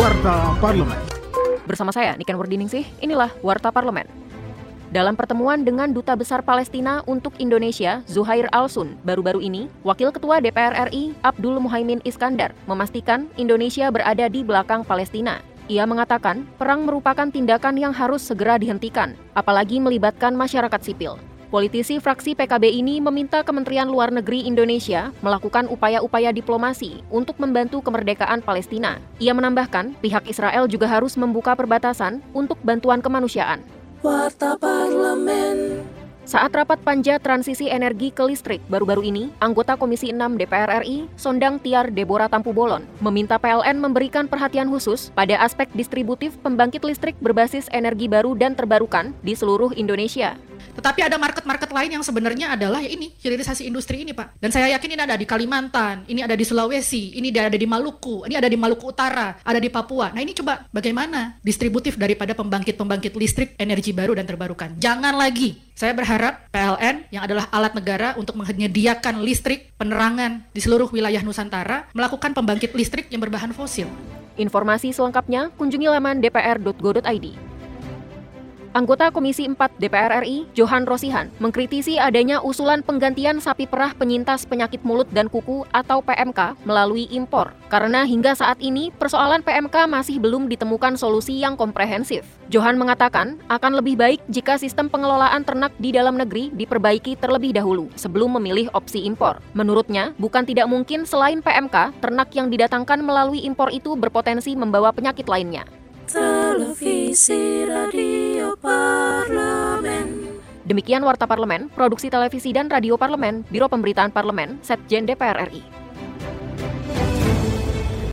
Warta Parlemen. Bersama saya, Niken Wardiningsih, inilah Warta Parlemen. Dalam pertemuan dengan Duta Besar Palestina untuk Indonesia, Zuhair Al-Sun, baru-baru ini, Wakil Ketua DPR RI, Abdul Muhaimin Iskandar, memastikan Indonesia berada di belakang Palestina. Ia mengatakan, perang merupakan tindakan yang harus segera dihentikan, apalagi melibatkan masyarakat sipil. Politisi fraksi PKB ini meminta Kementerian Luar Negeri Indonesia melakukan upaya-upaya diplomasi untuk membantu kemerdekaan Palestina. Ia menambahkan, pihak Israel juga harus membuka perbatasan untuk bantuan kemanusiaan. Warta Parlemen saat rapat panja transisi energi ke listrik baru-baru ini, anggota Komisi 6 DPR RI, Sondang Tiar Deborah Tampu Bolon, meminta PLN memberikan perhatian khusus pada aspek distributif pembangkit listrik berbasis energi baru dan terbarukan di seluruh Indonesia. Tetapi ada market-market lain yang sebenarnya adalah ya ini, hilirisasi industri ini Pak. Dan saya yakin ini ada di Kalimantan, ini ada di Sulawesi, ini ada di Maluku, ini ada di Maluku Utara, ada di Papua. Nah ini coba bagaimana distributif daripada pembangkit-pembangkit listrik energi baru dan terbarukan. Jangan lagi. Saya berharap PLN yang adalah alat negara untuk menyediakan listrik penerangan di seluruh wilayah Nusantara melakukan pembangkit listrik yang berbahan fosil. Informasi selengkapnya kunjungi laman dpr.go.id. Anggota Komisi 4 DPR RI, Johan Rosihan, mengkritisi adanya usulan penggantian sapi perah penyintas penyakit mulut dan kuku atau PMK melalui impor. Karena hingga saat ini, persoalan PMK masih belum ditemukan solusi yang komprehensif. Johan mengatakan, akan lebih baik jika sistem pengelolaan ternak di dalam negeri diperbaiki terlebih dahulu sebelum memilih opsi impor. Menurutnya, bukan tidak mungkin selain PMK, ternak yang didatangkan melalui impor itu berpotensi membawa penyakit lainnya. Televisi. Demikian Warta Parlemen, Produksi Televisi dan Radio Parlemen, Biro Pemberitaan Parlemen, Setjen DPR RI.